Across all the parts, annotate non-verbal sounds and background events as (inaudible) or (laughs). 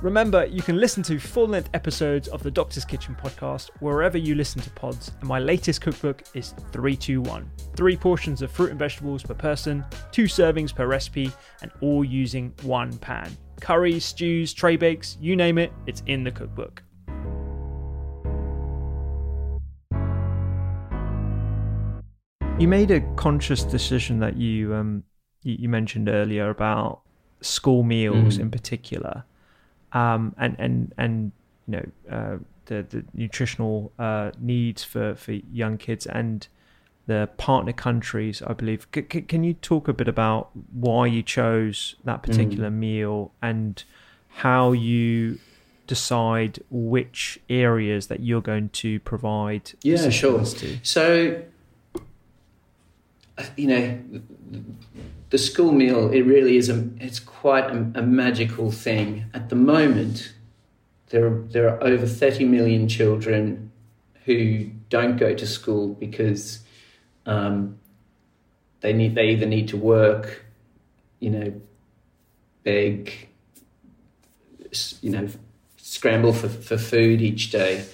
Remember, you can listen to full length episodes of the Doctor's Kitchen podcast wherever you listen to pods, and my latest cookbook is 321. Three portions of fruit and vegetables per person, two servings per recipe, and all using one pan. Curries, stews, tray bakes, you name it, it's in the cookbook. You made a conscious decision that you um, you, you mentioned earlier about school meals Mm. in particular, um, and and and you know uh, the the nutritional uh, needs for for young kids and the partner countries. I believe. C- c- can you talk a bit about why you chose that particular meal and how you decide which areas that you're going to provide Yeah, sure. to? So, you know, the school meal it really is a it's quite a, a magical thing. At the moment, there are, there are over thirty million children who don't go to school because um, they need they either need to work, you know, beg, you know, scramble for, for food each day.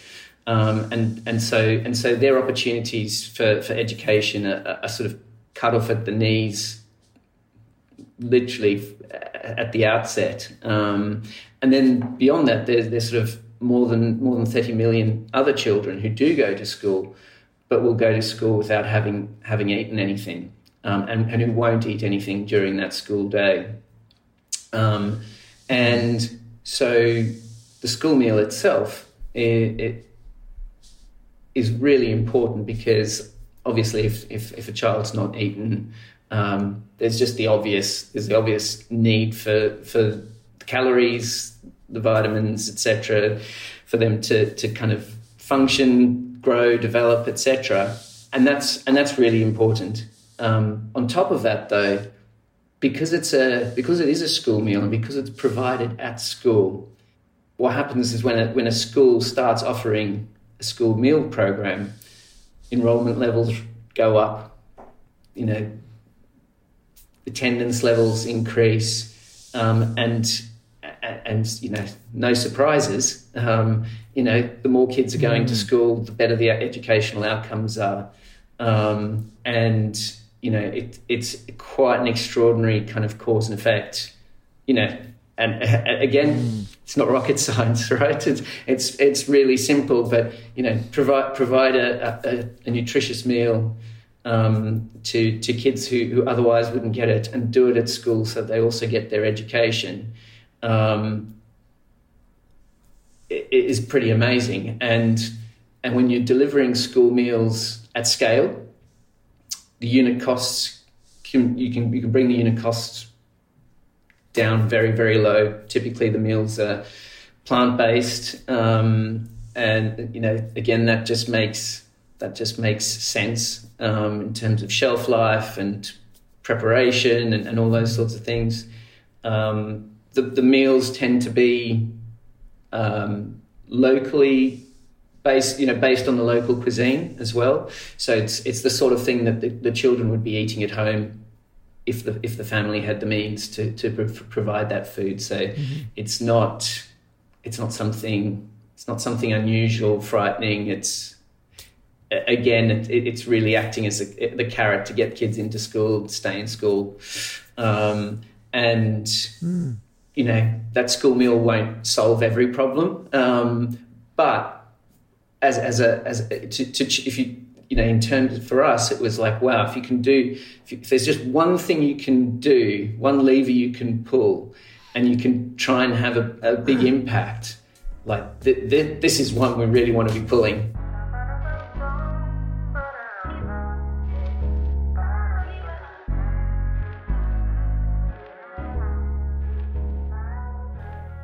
Um, and and so and so their opportunities for, for education are, are sort of cut off at the knees, literally at the outset. Um, and then beyond that, there's there's sort of more than more than thirty million other children who do go to school, but will go to school without having having eaten anything, um, and, and who won't eat anything during that school day. Um, and so the school meal itself it, it is really important because obviously if, if, if a child's not eaten um, there's just the obvious there's the obvious need for for calories the vitamins etc for them to to kind of function grow develop etc and that's and that's really important. Um, on top of that though because it's a because it is a school meal and because it's provided at school what happens is when a, when a school starts offering a school meal program, enrollment levels go up, you know, attendance levels increase, um, and and you know, no surprises. Um, you know, the more kids are going to school, the better the educational outcomes are, um, and you know, it, it's quite an extraordinary kind of cause and effect. You know, and again, it's not rocket (laughs) science, right? It's it's it's really simple, but you know, provide provide a, a, a nutritious meal um, to to kids who, who otherwise wouldn't get it, and do it at school so they also get their education. Um, it, it is pretty amazing, and and when you're delivering school meals at scale, the unit costs can you can you can bring the unit costs down very very low. Typically, the meals are plant based, um, and you know again that just makes that just makes sense um, in terms of shelf life and preparation and, and all those sorts of things. Um, the, the meals tend to be um, locally based you know based on the local cuisine as well. So it's it's the sort of thing that the, the children would be eating at home if the if the family had the means to to provide that food. So mm-hmm. it's not it's not something it's not something unusual, frightening. It's again, it, it's really acting as a, the carrot to get kids into school, stay in school, um, and mm. you know that school meal won't solve every problem, um, but as as a as a, to, to if you you know in terms for us it was like wow if you can do if, you, if there's just one thing you can do one lever you can pull and you can try and have a, a big impact like th- th- this is one we really want to be pulling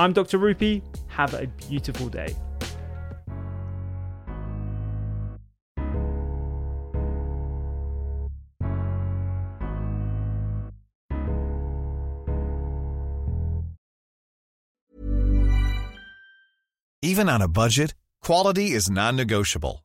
I'm Dr. Rupy. Have a beautiful day. Even on a budget, quality is non-negotiable.